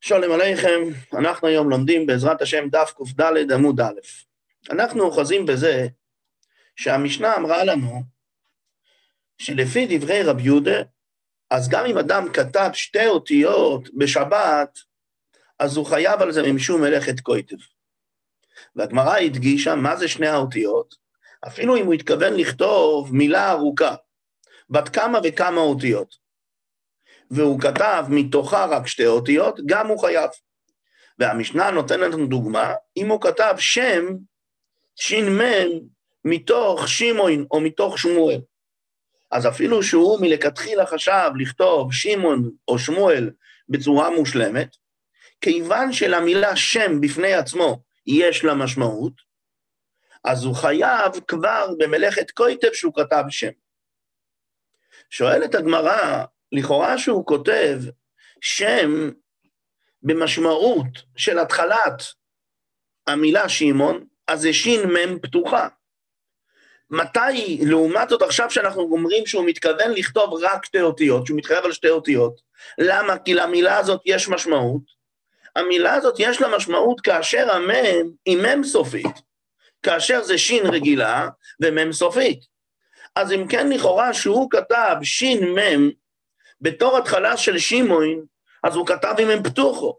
שלום עליכם, אנחנו היום לומדים בעזרת השם דף קד עמוד א'. אנחנו אוחזים בזה שהמשנה אמרה לנו שלפי דברי רב יהודה, אז גם אם אדם כתב שתי אותיות בשבת, אז הוא חייב על זה ממשום מלאכת קויטב. והגמרא הדגישה מה זה שני האותיות, אפילו אם הוא התכוון לכתוב מילה ארוכה, בת כמה וכמה אותיות. והוא כתב מתוכה רק שתי אותיות, גם הוא חייב. והמשנה נותנת לנו דוגמה, אם הוא כתב שם, ש"מ, מתוך שמעון או מתוך שמואל. אז אפילו שהוא מלכתחילה חשב לכתוב שמעון או שמואל בצורה מושלמת, כיוון שלמילה שם בפני עצמו יש לה משמעות, אז הוא חייב כבר במלאכת קויטב שהוא כתב שם. שואלת הגמרא, לכאורה שהוא כותב שם במשמעות של התחלת המילה שמעון, אז זה ש"מ פתוחה. מתי, לעומת זאת עכשיו שאנחנו אומרים שהוא מתכוון לכתוב רק שתי אותיות, שהוא מתחייב על שתי אותיות, למה? כי למילה הזאת יש משמעות. המילה הזאת יש לה משמעות כאשר המם היא מם סופית, כאשר זה שין רגילה ומם סופית. אז אם כן לכאורה שהוא כתב שין מם בתור התחלה של שמעון, אז הוא כתב אם הם פתוחו.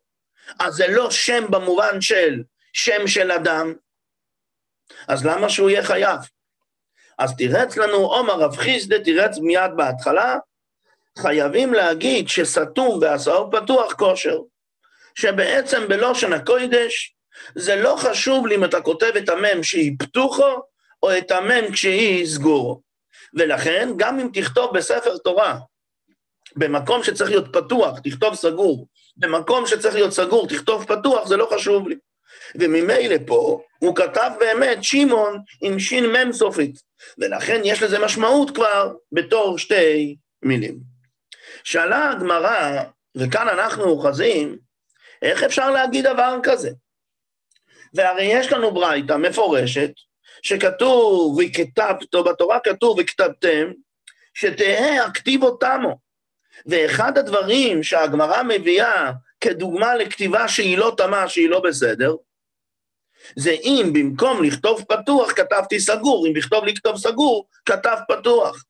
אז זה לא שם במובן של שם של אדם, אז למה שהוא יהיה חייב? אז תירץ לנו עומר רב חיסדה, תירץ מיד בהתחלה, חייבים להגיד שסתום והסעור פתוח כושר, שבעצם בלושן הקוידש, זה לא חשוב לי אם אתה כותב את המם שהיא פתוחו, או את המם כשהיא סגורו. ולכן, גם אם תכתוב בספר תורה במקום שצריך להיות פתוח, תכתוב סגור. במקום שצריך להיות סגור, תכתוב פתוח, זה לא חשוב לי. וממילא פה, הוא כתב באמת שמעון עם ש"מ סופית, ולכן יש לזה משמעות כבר בתור שתי מילים. שאלה הגמרא, וכאן אנחנו אוחזים, איך אפשר להגיד דבר כזה? והרי יש לנו ברייתא מפורשת, שכתוב, וכתבתו, בתורה כתוב, וכתבתם, שתהא הכתיבו תמו. ואחד הדברים שהגמרא מביאה כדוגמה לכתיבה שהיא לא תמה, שהיא לא בסדר, זה אם במקום לכתוב פתוח כתבתי סגור, אם בכתוב לכתוב סגור, כתב פתוח.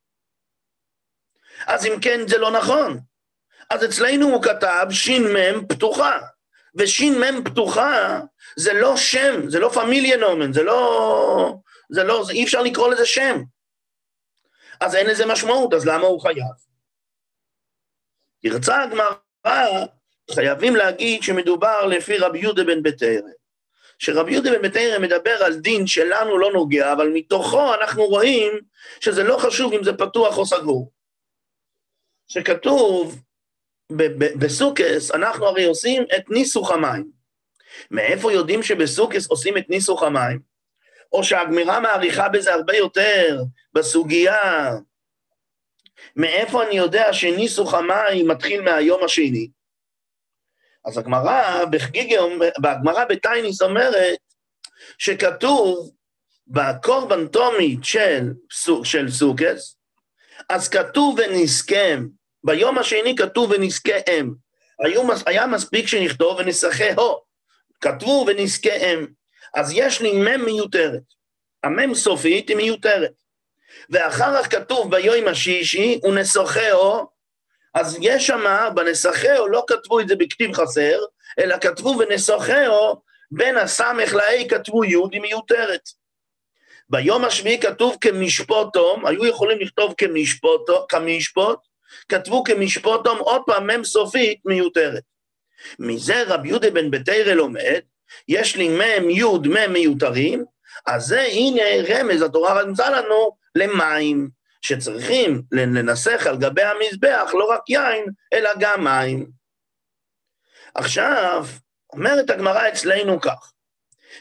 אז אם כן, זה לא נכון. אז אצלנו הוא כתב ש"מ פתוחה, וש"מ פתוחה זה לא שם, זה לא פמיליה נומן, זה לא... זה לא... זה, אי אפשר לקרוא לזה שם. אז אין לזה משמעות, אז למה הוא חייב? תרצה הגמרא, חייבים להגיד שמדובר לפי רבי יהודה בן בתרא. שרבי יהודה בן בתרא מדבר על דין שלנו לא נוגע, אבל מתוכו אנחנו רואים שזה לא חשוב אם זה פתוח או סגור. שכתוב בסוכס, אנחנו הרי עושים את ניסוך המים. מאיפה יודעים שבסוכס עושים את ניסוך המים? או שהגמירה מעריכה בזה הרבה יותר בסוגיה מאיפה אני יודע שניסוך המים מתחיל מהיום השני? אז הגמרא בחגיגה, בגמרא בטייניס אומרת שכתוב בקורבן תומית של, של סוכס, אז כתוב ונזכם, ביום השני כתוב ונזכם. היה מספיק שנכתוב ונסחה הו, כתבו ונזכם. אז יש לי מם מיותרת. המם סופית היא מיותרת. ואחר כך כתוב ביום השישי, ונסחהו, אז יש שם, בנסחהו לא כתבו את זה בכתיב חסר, אלא כתבו ונסחהו, בין הסמך ל-A כתבו י' היא מיותרת. ביום השביעי כתוב כמשפוטום, היו יכולים לכתוב כמשפוטו, כמשפוט, כתבו כמשפוטום, עוד פעם מ' סופית מיותרת. מזה רבי יהודה בן בתרא לומד, יש לי מ' י' מ' מיותרים, אז זה הנה רמז, התורה רמזה לנו למים, שצריכים לנסח על גבי המזבח לא רק יין, אלא גם מים. עכשיו, אומרת הגמרא אצלנו כך,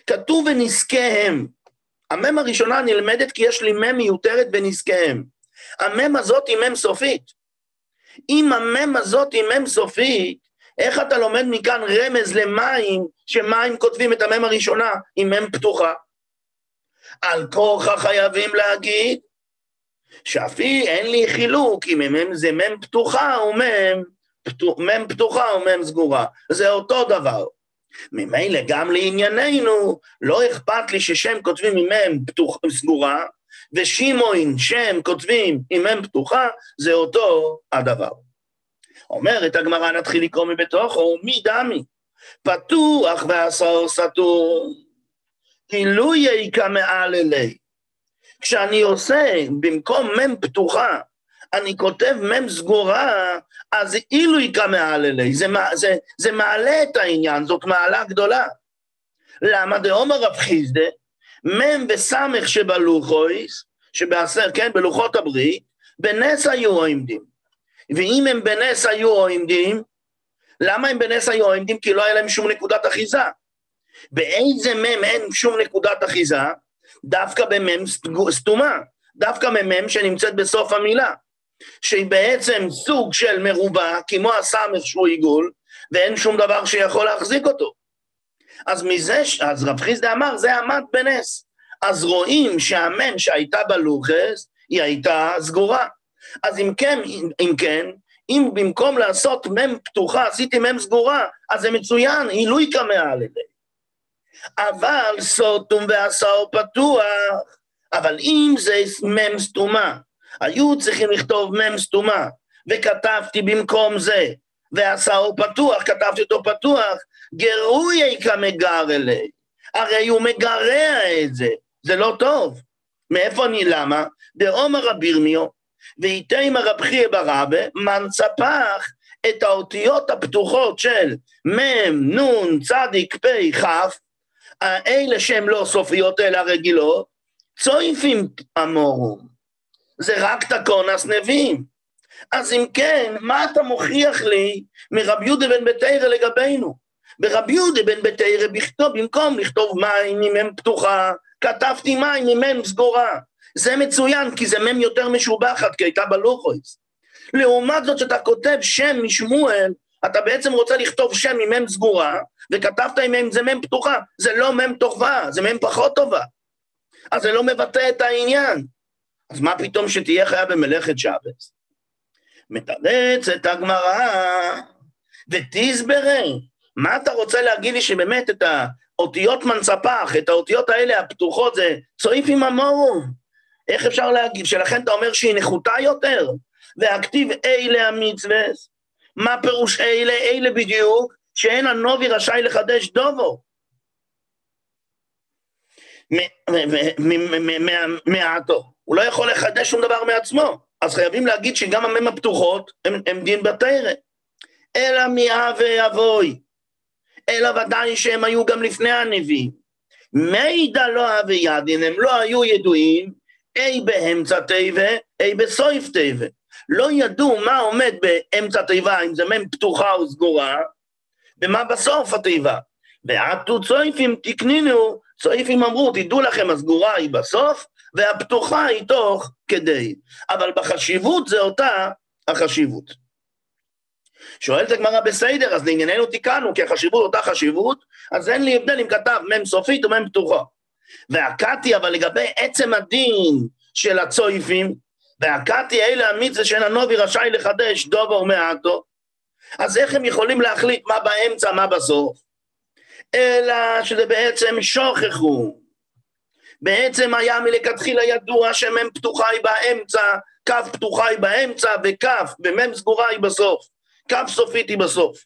כתוב ונזקיהם. המם הראשונה נלמדת כי יש לי מם מיותרת ונזקיהם. המם הזאת היא מם סופית. אם המם הזאת היא מם סופית, איך אתה לומד מכאן רמז למים, שמים כותבים את המם הראשונה עם מם פתוחה? על כורחה חייבים להגיד שאפי אין לי חילוק אם מ"ם זה מ"ם פתוחה או מ"ם מ' פתוחה או מ' סגורה, זה אותו דבר. ממילא גם לענייננו, לא אכפת לי ששם כותבים עם מ' פתוח, סגורה, ושמעון שם כותבים עם מ' פתוחה, זה אותו הדבר. אומרת הגמרא, נתחיל לקרוא מבתוכו, מי דמי? פתוח ועשור סתום, גילוי מעל אלי. כשאני עושה במקום מ' פתוחה, אני כותב מ' סגורה, אז אילו יקרא מעל אלי, זה, זה, זה מעלה את העניין, זאת מעלה גדולה. למה דאומר רב חיסדה, מ' וס' שבלוחויס, שבעשר, כן, בלוחות הברית, בנס היו עומדים. ואם הם בנס היו עומדים, למה הם בנס היו עומדים? כי לא היה להם שום נקודת אחיזה. באיזה מ' אין שום נקודת אחיזה? דווקא במ' סתומה, דווקא במ' שנמצאת בסוף המילה, שהיא בעצם סוג של מרובע, כמו הסמך שהוא עיגול, ואין שום דבר שיכול להחזיק אותו. אז מזה, אז רב חיסדה אמר, זה עמד בנס. אז רואים שהמ' שהייתה בלוחס, היא הייתה סגורה. אז אם כן, אם כן, אם במקום לעשות מ' פתוחה עשיתי מ' סגורה, אז זה מצוין, עילוי קמאה על ידי. אבל סוטום ועשאו פתוח, אבל אם זה מ' סתומה, היו צריכים לכתוב מ' סתומה, וכתבתי במקום זה, ועשאו פתוח, כתבתי אותו פתוח, גרוי כמגר אלי. הרי הוא מגרע את זה, זה לא טוב. מאיפה אני, למה? דעומר רבירמיו, ואיתם הרב חייא ברבה, מנצפח את האותיות הפתוחות של מ', נ', צדיק, פ', כ', האלה שהן לא סופיות אלא רגילות, צויפים אמורום. זה רק תקונס נביאים. אז אם כן, מה אתה מוכיח לי מרב יהודה בן בתרא לגבינו? ברב יהודה בן בתרא בכתוב, במקום לכתוב מים עם מ' פתוחה, כתבתי מים עם מ' סגורה. זה מצוין, כי זה מ' יותר משובחת, כי הייתה בלוחויס. לעומת זאת, שאתה כותב שם משמואל, אתה בעצם רוצה לכתוב שם עם מ' סגורה, וכתבת עם מ' זה מ' פתוחה, זה לא מ' טובה, זה מ' פחות טובה. אז זה לא מבטא את העניין. אז מה פתאום שתהיה חיה במלאכת שבס? מתרץ את הגמרא ותסברה. מה אתה רוצה להגיד לי שבאמת את האותיות מנצפח, את האותיות האלה הפתוחות זה צועיף עם המורום? איך אפשר להגיד? שלכן אתה אומר שהיא נחותה יותר? והכתיב אלה המצווה, מה פירוש אלה? אלה בדיוק, שאין הנובי רשאי לחדש דובו. מעטו. הוא לא יכול לחדש שום דבר מעצמו. אז חייבים להגיד שגם המם הפתוחות הם, דין בתרא. אלא מאהבה אבוי. אלא ודאי שהם היו גם לפני הנביאים. מידע לא אהבה ידין, הם לא היו ידועים, אי באמצע תיבה, אי בסויף תיבה. לא ידעו מה עומד באמצע תיבה, אם זה מ' פתוחה או סגורה, ומה בסוף התיבה. ועטו צויפים תקנינו, צויפים אמרו, תדעו לכם, הסגורה היא בסוף, והפתוחה היא תוך כדי. אבל בחשיבות זה אותה החשיבות. שואלת הגמרא בסדר, אז לענייננו תיקנו, כי החשיבות אותה חשיבות, אז אין לי הבדל אם כתב מ' סופית או מ' פתוחה. והקתי, אבל לגבי עצם הדין של הצויפים, והקתי אלה המצווה שאין הנובי רשאי לחדש דובר מעטו, אז איך הם יכולים להחליט מה באמצע, מה בסוף? אלא שזה בעצם שוכחו. בעצם היה מלכתחילה ידוע שמם פתוחה היא באמצע, כף פתוחה היא באמצע, וכף, ומם סגורה היא בסוף. כף סופית היא בסוף.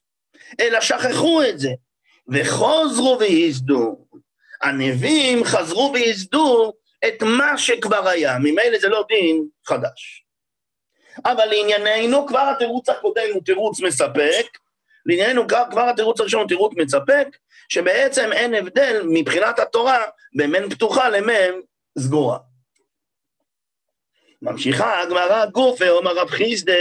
אלא שכחו את זה. וחוזרו וייסדו. הנביאים חזרו וייסדו את מה שכבר היה, ממילא זה לא דין חדש. אבל לענייננו כבר התירוץ הקודם הוא תירוץ מספק, לענייננו כבר התירוץ הראשון הוא תירוץ מספק, שבעצם אין הבדל מבחינת התורה בין מ' פתוחה למ' סגורה. ממשיכה הגמרא גופה אומר רב חיסדה,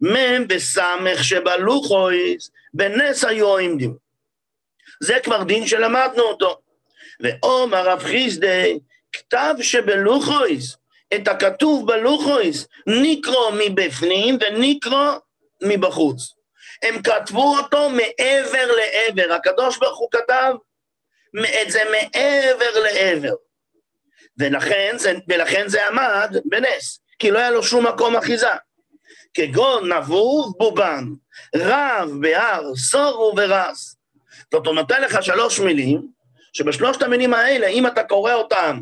מ' בסמך שבלוחויס, בנס היו עומדים. זה כבר דין שלמדנו אותו. ואומר רב חיסדה, כתב שבלוחויס, את הכתוב בלוחויס, נקרו מבפנים ונקרו מבחוץ. הם כתבו אותו מעבר לעבר, הקדוש ברוך הוא כתב את זה מעבר לעבר. ולכן זה, ולכן זה עמד בנס, כי לא היה לו שום מקום אחיזה. כגון נבוב בובן, רב, בהר, סורו ורס. זאת אומרת, נותן לך שלוש מילים, שבשלושת המילים האלה, אם אתה קורא אותם,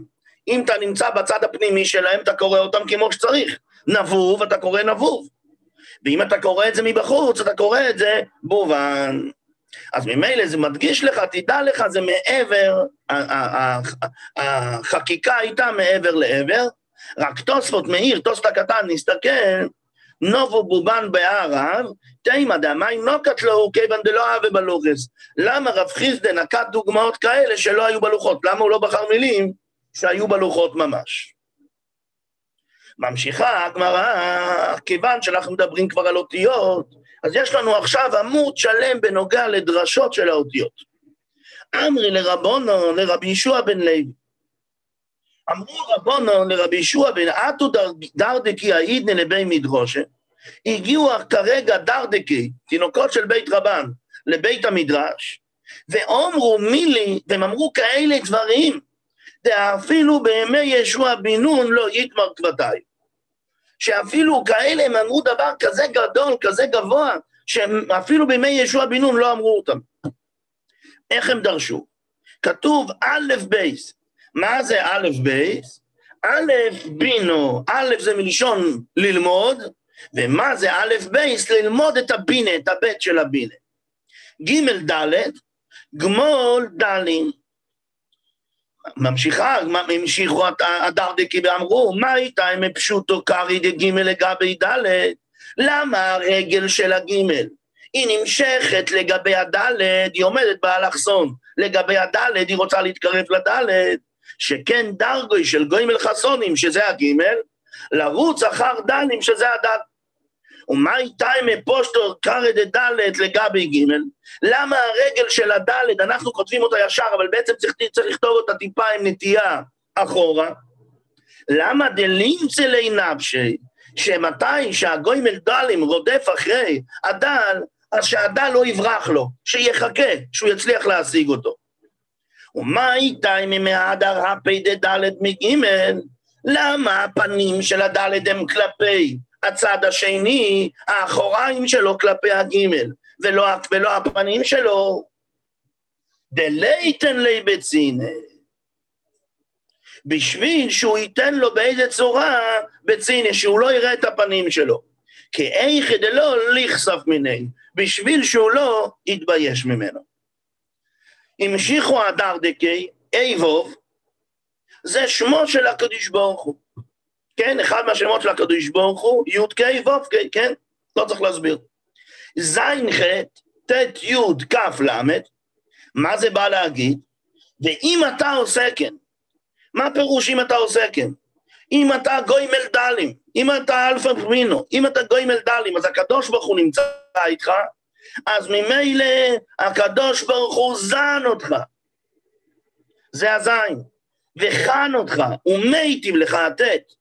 אם אתה נמצא בצד הפנימי שלהם, אתה קורא אותם כמו שצריך. נבוב, אתה קורא נבוב. ואם אתה קורא את זה מבחוץ, אתה קורא את זה בובן. אז ממילא זה מדגיש לך, תדע לך, זה מעבר, החקיקה הייתה מעבר לעבר, רק תוספות מאיר, תוספות הקטן, נסתכל, נובו בובן בערב, תימא דאמיים לא קטלו כיוון דלא אהבה בלוחס. למה רב חיסדה נקט דוגמאות כאלה שלא היו בלוחות? למה הוא לא בחר מילים שהיו בלוחות ממש? ממשיכה הגמרא, כיוון שאנחנו מדברים כבר על אותיות, אז יש לנו עכשיו עמוד שלם בנוגע לדרשות של האותיות. אמרי לרבונו, לרבי ישוע בן לוי. אמרו רבונו לרבי ישוע בן עטו דרדקי העידנה לבי מדרושה, הגיעו כרגע דרדקי, תינוקות של בית רבן, לבית המדרש, ואומרו מילי, והם אמרו כאלה דברים, דאפילו בימי ישוע בן נון לא יתמר כבדי. שאפילו כאלה הם אמרו דבר כזה גדול, כזה גבוה, שאפילו בימי ישוע בן נון לא אמרו אותם. איך הם דרשו? כתוב א' בית. מה זה א' בית? א' בינו, א' זה מלשון ללמוד, ומה זה א' בית? ללמוד את הבינה, את הבית של הבינה. ג' ד', גמול ד'לים. ממשיכה, המשיכו הדרדקי ואמרו, מאי טעמא פשוטה כרעיה דג' לגבי ד', למה הרגל של הג' היא נמשכת לגבי הד', היא עומדת באלכסון, לגבי הד', היא רוצה להתקרב לד', שכן דרגוי של גויים אל חסונים, שזה הג', לרוץ אחר ד'לים, שזה הד'. ומה איתה אם פושטו קרא דדלת לגבי ג', למה הרגל של הדלת, אנחנו כותבים אותה ישר, אבל בעצם צריך, צריך לכתוב אותה טיפה עם נטייה אחורה? למה דלינצה לינבשי, שמתי שהגויים אל דלים רודף אחרי הדל, אז שהדל לא יברח לו, שיחכה, שהוא יצליח להשיג אותו. ומה איתה אם מהדר הפי דדלת מג', למה הפנים של הדלת הם כלפי הצד השני, האחוריים שלו כלפי הגימל, ולא, ולא הפנים שלו. דלייתן לי בצינה. בשביל שהוא ייתן לו באיזה צורה בצינה, שהוא לא יראה את הפנים שלו. כי איך דלא לכסף מיני, בשביל שהוא לא יתבייש ממנו. המשיכו הדר דקי, איבוב, זה שמו של הקדוש ברוך הוא. כן, אחד מהשמות של הקדוש ברוך הוא, י"ק ו"ק, כן? לא צריך להסביר. ז'-ח', ט', י', כ', ל', מה זה בא להגיד? ואם אתה עושה כן, מה פירוש אם אתה עושה כן? אם אתה גומל דלים, אם אתה אלף בינה, אם אתה גומל דלים, אז הקדוש ברוך הוא נמצא איתך, אז ממילא הקדוש ברוך הוא זן אותך. זה הזין. וחן אותך, ומיטיב לך הטית.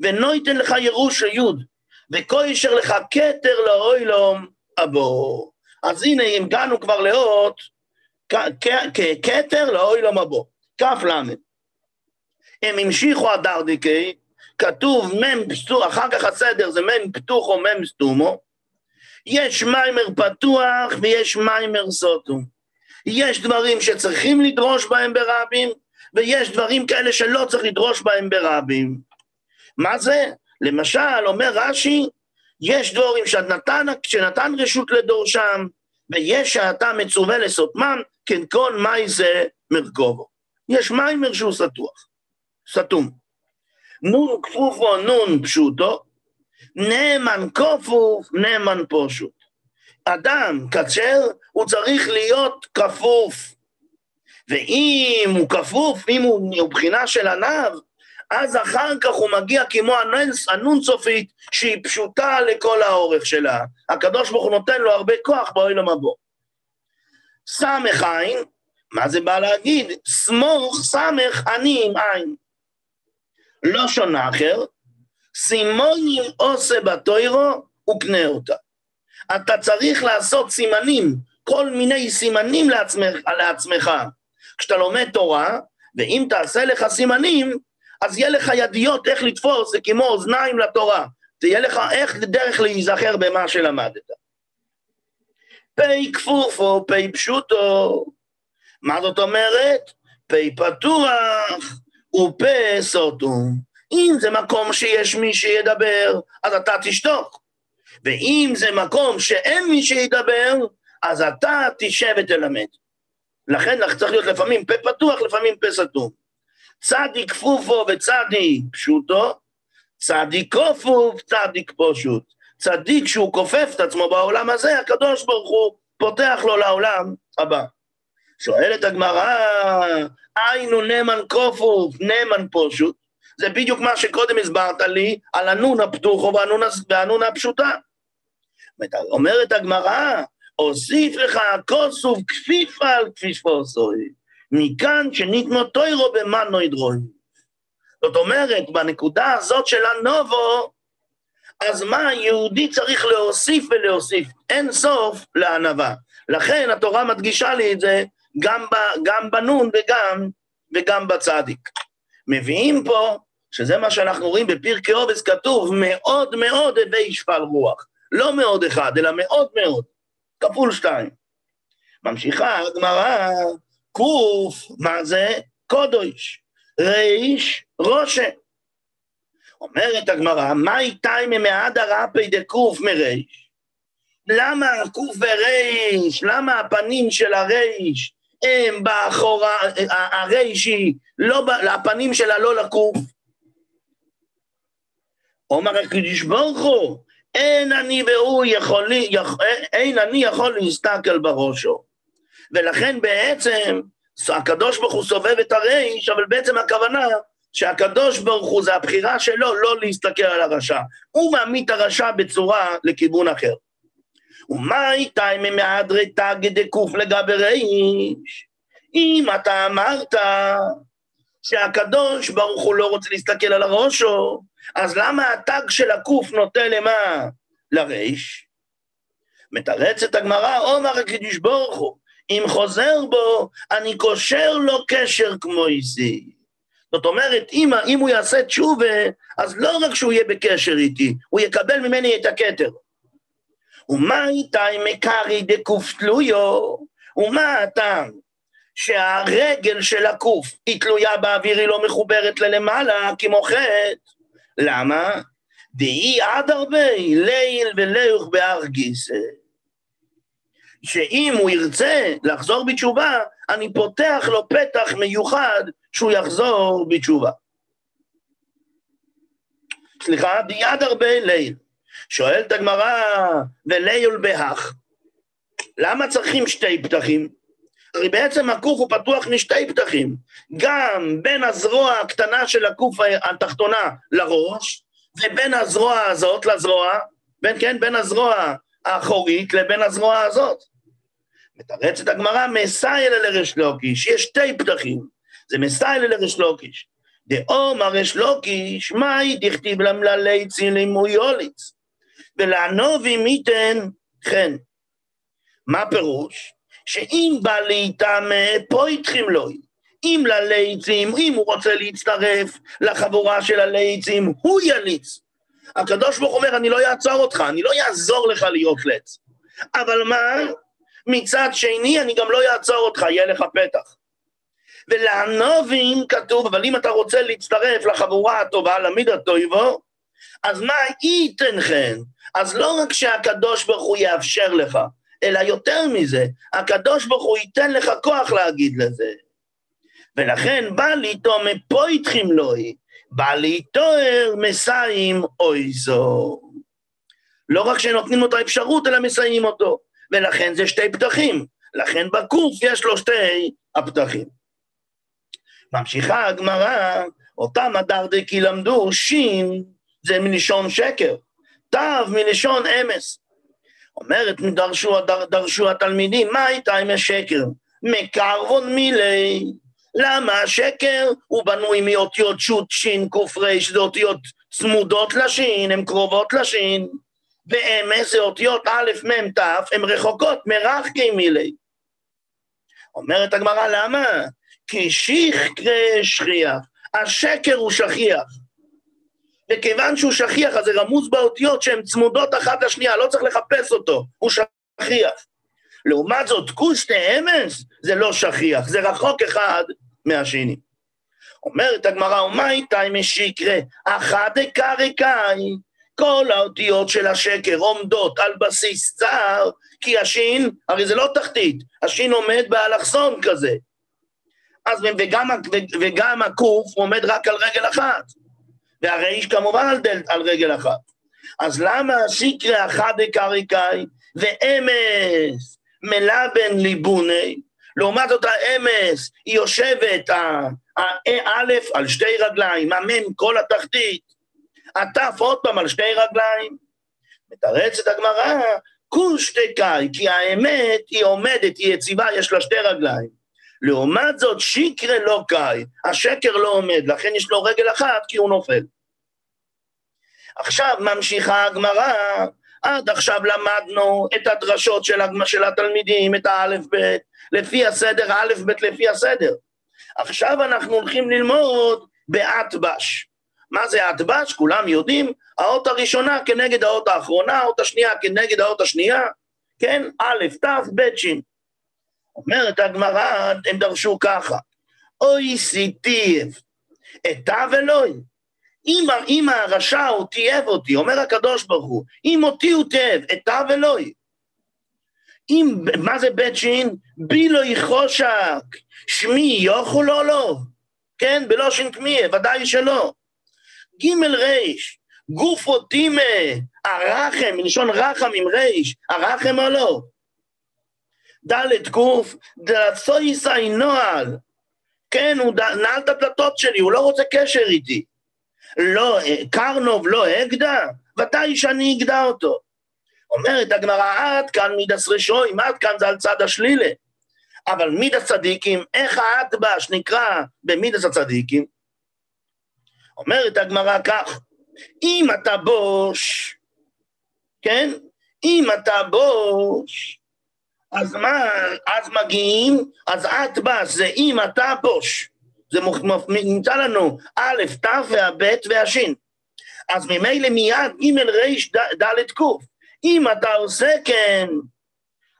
ונותן לך ירושה יוד, וקושר לך כתר לעולם אבו. אז הנה הגענו כבר לאות כתר לאוילום אבו, למד. הם המשיכו הדרדיקי, כתוב מם פתוח, אחר כך הסדר זה מם פתוח או מם סתומו, יש מיימר פתוח ויש מיימר סוטו. יש דברים שצריכים לדרוש בהם ברבים, ויש דברים כאלה שלא צריך לדרוש בהם ברבים. מה זה? למשל, אומר רש"י, יש דבורים שנתן, שנתן רשות לדורשם, ויש שאתה מצווה לסותמם, כן כל מאי זה מרכובו. יש מיימר שהוא סתוח, סתום. נון כפופו נון פשוטו, נאמן כופוף, נאמן פושוט. אדם כשר, הוא צריך להיות כפוף. ואם הוא כפוף, אם הוא מבחינה של עניו, אז אחר כך הוא מגיע כמו הנונס, הנון סופית, שהיא פשוטה לכל האורך שלה. הקדוש ברוך הוא נותן לו הרבה כוח בעולם הבא. סמך עין, מה זה בא להגיד? סמוך סמך אני עם עין. לא שונה אחר, סימונים עושה בתוירו וקנה אותה. אתה צריך לעשות סימנים, כל מיני סימנים לעצמך, לעצמך. כשאתה לומד תורה, ואם תעשה לך סימנים, אז יהיה לך ידיות איך לתפוס, זה כמו אוזניים לתורה. תהיה לך איך דרך להיזכר במה שלמדת. פי כפופו, פי פשוטו. מה זאת אומרת? פי פתוח ופה סוטום. אם זה מקום שיש מי שידבר, אז אתה תשתוק. ואם זה מקום שאין מי שידבר, אז אתה תשב ותלמד. לכן צריך להיות לפעמים פה פתוח, לפעמים פה סתום. צדיק כפופו וצדיק פשוטו, צדיק כופוף, צדיק פשוט. צדיק שהוא כופף את עצמו בעולם הזה, הקדוש ברוך הוא פותח לו לעולם הבא. שואלת הגמרא, היינו נאמן כופוף, נאמן פשוט. זה בדיוק מה שקודם הסברת לי על הנון הפתוחו והנון הפשוטה. אומרת הגמרא, אוסיף לך כוסוף כפיפה על כפיפו סוי, מכאן שניתנו תוירו במנו ידרוי. זאת אומרת, בנקודה הזאת של הנובו, אז מה יהודי צריך להוסיף ולהוסיף אין סוף לענווה. לכן התורה מדגישה לי את זה גם, ב, גם בנון וגם, וגם בצדיק. מביאים פה, שזה מה שאנחנו רואים בפרקי עובס, כתוב מאוד מאוד הווי שפל רוח. לא מאוד אחד, אלא מאוד מאוד, כפול שתיים. ממשיכה הגמרא, קוף, מה זה? קודש, ריש, רושה. אומרת הגמרא, מה איתי ממעד הרפי דקוף מריש? למה הקוף וריש, למה הפנים של הריש הם באחורה, הריש היא, לא, הפנים שלה לא לקוף? אומר הקדוש ברוך הוא, אין אני והוא יכול, יכ, אין אני יכול להסתכל בראשו. ולכן בעצם הקדוש ברוך הוא סובב את הריש, אבל בעצם הכוונה שהקדוש ברוך הוא, זה הבחירה שלו לא להסתכל על הרשע. הוא מעמיד את הרשע בצורה לכיוון אחר. ומה איתי ממהדרי תגי דקוף לגבי ריש? אם אתה אמרת שהקדוש ברוך הוא לא רוצה להסתכל על הראשו, אז למה התג של הקוף נוטה למה? לריש? מתרצת הגמרא, עומר הקדוש ברוך הוא, אם חוזר בו, אני קושר לו קשר כמו איסי. זאת אומרת, אם, אם הוא יעשה תשובה, אז לא רק שהוא יהיה בקשר איתי, הוא יקבל ממני את הכתר. ומה איתי מקרי דקוף תלויו? ומה הטעם? שהרגל של הקוף היא תלויה באוויר, היא לא מחוברת ללמעלה, כמו חטא. למה? דהי עד הרבה, ליל ולאוך בהר גיסא. שאם הוא ירצה לחזור בתשובה, אני פותח לו פתח מיוחד שהוא יחזור בתשובה. סליחה, דיד הרבה ליל. שואלת הגמרא, וליל בהך, למה צריכים שתי פתחים? הרי בעצם הקוף הוא פתוח משתי פתחים, גם בין הזרוע הקטנה של הקוף התחתונה לראש, ובין הזרוע הזאת לזרוע, בין, כן, בין הזרוע האחורית לבין הזרוע הזאת. מתרצת הגמרא, מסייל לרש לוקיש, יש שתי פתחים, זה מסייל לרש לוקיש. דאומר רש לוקיש, מהי דכתיב למללי צילים ויוליץ, ולענובי מיתן חן. מה פירוש? שאם בא להיטמא, פה איתכם לוי. אם לליצים, אם הוא רוצה להצטרף לחבורה של הליצים, הוא יליץ. הקדוש ברוך אומר, אני לא אעצור אותך, אני לא אעזור לך להיות לץ. אבל מה? מצד שני, אני גם לא אעצור אותך, יהיה לך פתח. ולענובים כתוב, אבל אם אתה רוצה להצטרף לחבורה הטובה, למיד הטויבו, אז מה ייתן כן? אז לא רק שהקדוש ברוך הוא יאפשר לך, אלא יותר מזה, הקדוש ברוך הוא ייתן לך כוח להגיד לזה. ולכן בא ליטו מפה איתכם לוי, בא ליטוהר מסיים אוי זו. לא רק שנותנים לו את האפשרות, אלא מסיים אותו. ולכן זה שתי פתחים. לכן בקוף יש לו שתי הפתחים. ממשיכה הגמרא, אותם הדרדקי למדו, שין זה מלשון שקר, תו מלשון אמס. אומרת, דרשו, דר, דרשו התלמידים, מה הייתה עם השקר? מקרבון מילי. למה השקר הוא בנוי מאותיות שו"ת, שין, קר, זה אותיות צמודות לשין, הן קרובות לשין, ואמס זה אותיות א', מ', ת', הן רחוקות מרחקי מילי. אומרת הגמרא, למה? כי שיחקרי שכיח, השקר הוא שכיח. וכיוון שהוא שכיח, אז זה רמוז באותיות שהן צמודות אחת לשנייה, לא צריך לחפש אותו, הוא שכיח. לעומת זאת, קושטי אמס זה לא שכיח, זה רחוק אחד מהשני. אומרת הגמרא, ומאי תאי משיקרא, אחא דקרקאי, כל האותיות של השקר עומדות על בסיס צר, כי השין, הרי זה לא תחתית, השין עומד באלכסון כזה. אז וגם, וגם הקוף עומד רק על רגל אחת, והריש כמובן על, דל, על רגל אחת. אז למה שיקרא אחא דקרקאי ואמס מלבן ליבוני? לעומת זאת האמס, היא יושבת, האלף על שתי רגליים, המם כל התחתית, הטף עוד פעם על שתי רגליים. מתרצת הגמרא, קושטקאי, כי האמת היא עומדת, היא יציבה, יש לה שתי רגליים. לעומת זאת, שיקרה לא קאי, השקר לא עומד, לכן יש לו רגל אחת כי הוא נופל. עכשיו ממשיכה הגמרא, עד עכשיו למדנו את הדרשות של. של התלמידים, את האלף-בית, לפי הסדר, האלף-בית לפי הסדר. עכשיו אנחנו הולכים ללמוד באטבש. מה זה אטבש? כולם יודעים, האות הראשונה כנגד האות האחרונה, האות השנייה כנגד האות השנייה, כן? א', ת', ב', ש'. אומרת הגמרא, הם דרשו ככה, אוי סיטיב, אתא ולוי. אם, אם הרשע הוא תייב אותי, אומר הקדוש ברוך הוא, אם אותי הוא תייב, אתא ולוי. אם, מה זה בית שין? בילוי חושק, שמי יוכו לא לא, כן? בלא שין כמיה, ודאי שלא. ג' ריש, גופו טימה, הרחם, מלשון רחם עם ריש, הרחם או לא? ד' קוף, דלסויסאי נועל, כן, הוא נעל את הדלתות שלי, הוא לא רוצה קשר איתי. לא, קרנוב לא אגדה, ודאי שאני אגדע אותו. אומרת הגמרא, עד כאן מידס רשועים, עד כאן זה על צד השלילה. אבל מידס צדיקים, איך האטבש נקרא במידס הצדיקים? אומרת הגמרא כך, אם אתה בוש, כן? אם אתה בוש, אז מה, אז מגיעים, אז אטבש זה אם אתה בוש. זה נמצא לנו א', ת' והב' והשין. אז ממילא מיד ג' ר' ד' ק'. אם אתה עושה כן,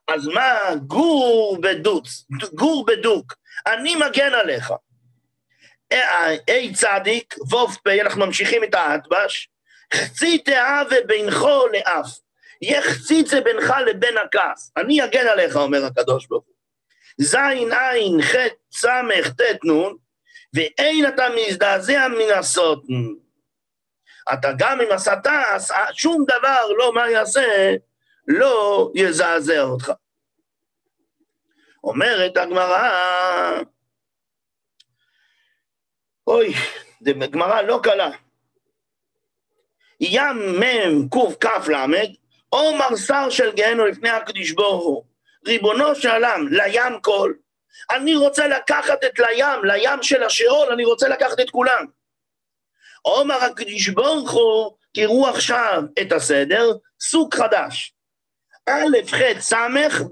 אז מה, גור בדוץ, גור בדוק, אני מגן עליך. אי צדיק, ווף פ', אנחנו ממשיכים את האטבש, חצי תאה ובינכו לאף. יהיה חציצה בינך לבין הכעס. אני אגן עליך, אומר הקדוש ברוך הוא. זין עין ח' סמך ט' נ', ואין אתה מזדעזע מן הסוטן. אתה גם אם עשת, שום דבר לא מה יעשה, לא יזעזע אותך. אומרת הגמרא, אוי, זו גמרא לא קלה. ים מ' קכ"ל, עומר שר של גהנו לפני הקדיש ברוך הוא, ריבונו של עולם, לים כל. אני רוצה לקחת את לים, לים של השאול, אני רוצה לקחת את כולם. עומר הקדיש ברוך הוא, תראו עכשיו את הסדר, סוג חדש. א', ח', ס',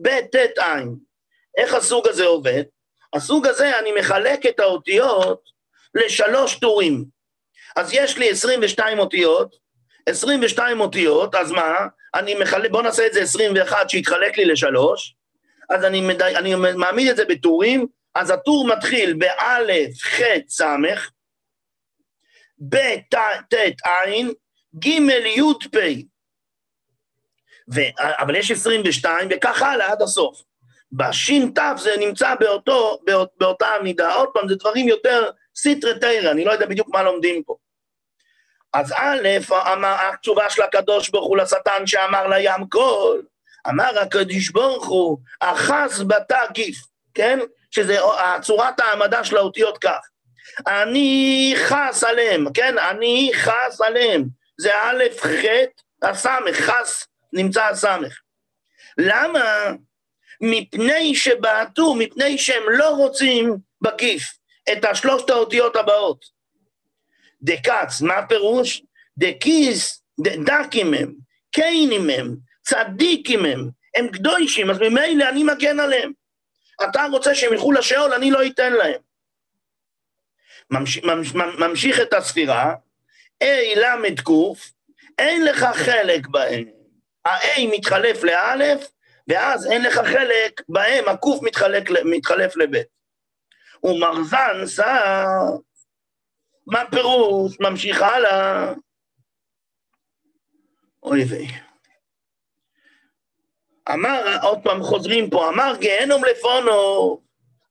ב', ט', ע'. איך הסוג הזה עובד? הסוג הזה, אני מחלק את האותיות לשלוש טורים. אז יש לי 22 אותיות, 22 אותיות, אז מה? אני מחלק, בוא נעשה את זה 21 שיתחלק לי לשלוש, אז אני, מדי, אני מעמיד את זה בטורים, אז הטור מתחיל באלף, ח', ס', ב', ט', ע', ג', י', פ'. ו, אבל יש 22, וכך הלאה עד הסוף. בש"ת זה נמצא באותו, באות, באותה עמידה. עוד פעם, זה דברים יותר סיטרי תרא, אני לא יודע בדיוק מה לומדים פה. אז א', התשובה של הקדוש ברוך הוא לשטן שאמר לים קול, אמר הקדוש ברוך הוא, אחז בתא גיף, כן? שזה צורת העמדה של האותיות כך. אני חס עליהם, כן? אני חס עליהם. זה א', ח', הסמך, חס, נמצא הסמך. למה? מפני שבעטו, מפני שהם לא רוצים בגיף את השלושת האותיות הבאות. דקץ, מה הפירוש? דקיס, דקים הם, קיינים הם, צדיקים הם, הם קדושים, אז ממילא אני מגן עליהם. אתה רוצה שהם ילכו לשאול, אני לא אתן להם. ממש, ממש, ממשיך את הספירה, A למד ק, אין לך חלק בהם. ה-A מתחלף לאלף, ואז אין לך חלק בהם, הקוף מתחלק, מתחלף לבית. ומרזן שר, מה פירוש? ממשיך הלאה. אוי ויי. אמר, עוד פעם חוזרים פה, אמר גהנום לפונו,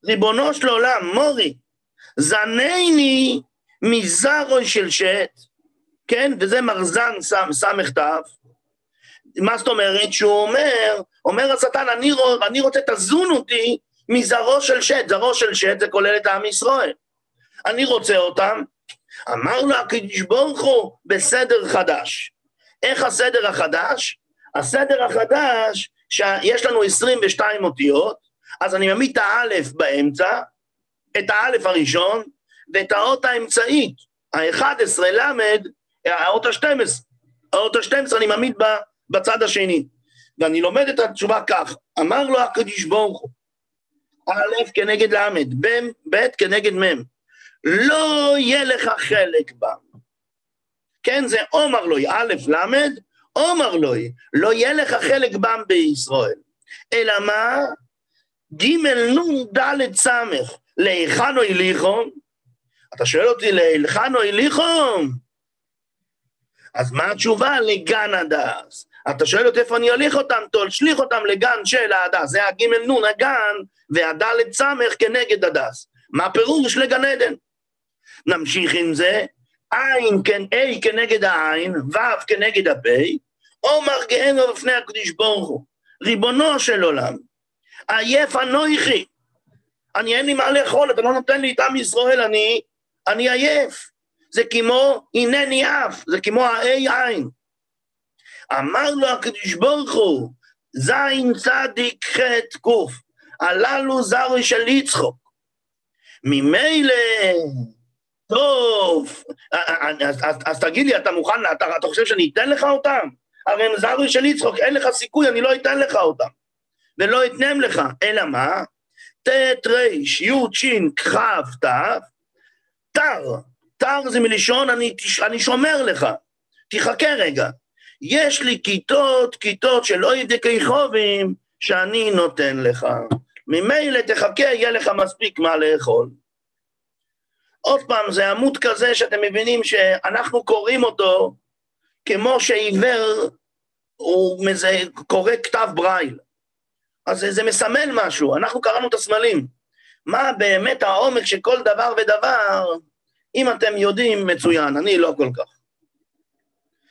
ריבונו של עולם, מורי, זנני מזרוי של שת, כן? וזה מרזן תו. מה זאת אומרת? שהוא אומר, אומר השטן, אני, אני רוצה, תזון אותי מזרעו של שת. זרעו של שת זה כולל את עם ישראל. אני רוצה אותם. אמר לו הקדוש ברוך הוא בסדר חדש. איך הסדר החדש? הסדר החדש, שיש לנו 22 אותיות, אז אני מעמיד את האלף באמצע, את האלף הראשון, ואת האות האמצעית, ה-11 למד, האות ה-12. האות ה-12 אני מעמיד בצד השני. ואני לומד את התשובה כך, אמר לו הקדוש ברוך הוא, א' כנגד ל', ב' כנגד מ', לא יהיה לך חלק בה. כן, זה עומר לוי, א', ל', עומר לוי, לא יהיה לך חלק בם בישראל. אלא מה? ג' נ' ד' ס', להיכן או הליכום? אתה שואל אותי, להיכן או הליכום? אז מה התשובה? לגן הדס. אתה שואל אותי איפה אני אוליך אותם? תשליך אותם לגן של ההדס. זה הגימל נון, הגן, והדלת סמך כנגד הדס. מה הפירוש לגן עדן? נמשיך עם זה, עין, כן, A כנגד העין, ו' כנגד הפ', עומר גאינו בפני הקדוש ברוך הוא, ריבונו של עולם, עייף אנוכי, אני אין לי מה לאכול, אתה לא נותן לי את עם ישראל, אני, אני עייף. זה כמו הנני אף, זה כמו האי עין. אמר לו הקדוש ברוך הוא, זין צדיק חטא קוף, הללו זרי של יצחוק. ממילא, טוב, אז, אז, אז תגיד לי, אתה מוכן, אתה, אתה חושב שאני אתן לך אותם? הרי הם זרי של יצחוק, אין לך סיכוי, אני לא אתן לך אותם. ולא אתנם לך, אלא מה? ט' ר' י' ש' כ' ת', תר, תר זה מלשון אני, אני שומר לך, תחכה רגע. יש לי כיתות, כיתות של אוי דקי חובים, שאני נותן לך. ממילא תחכה, יהיה לך מספיק מה לאכול. עוד פעם, זה עמוד כזה שאתם מבינים שאנחנו קוראים אותו כמו שעיוור הוא מזה, קורא כתב ברייל. אז זה, זה מסמל משהו, אנחנו קראנו את הסמלים. מה באמת העומק של כל דבר ודבר, אם אתם יודעים, מצוין, אני לא כל כך.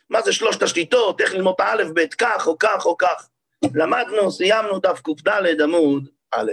מה זה שלושת השיטות, איך ללמוד א', ב', כך או כך או כך. למדנו, סיימנו דף קד עמוד א'.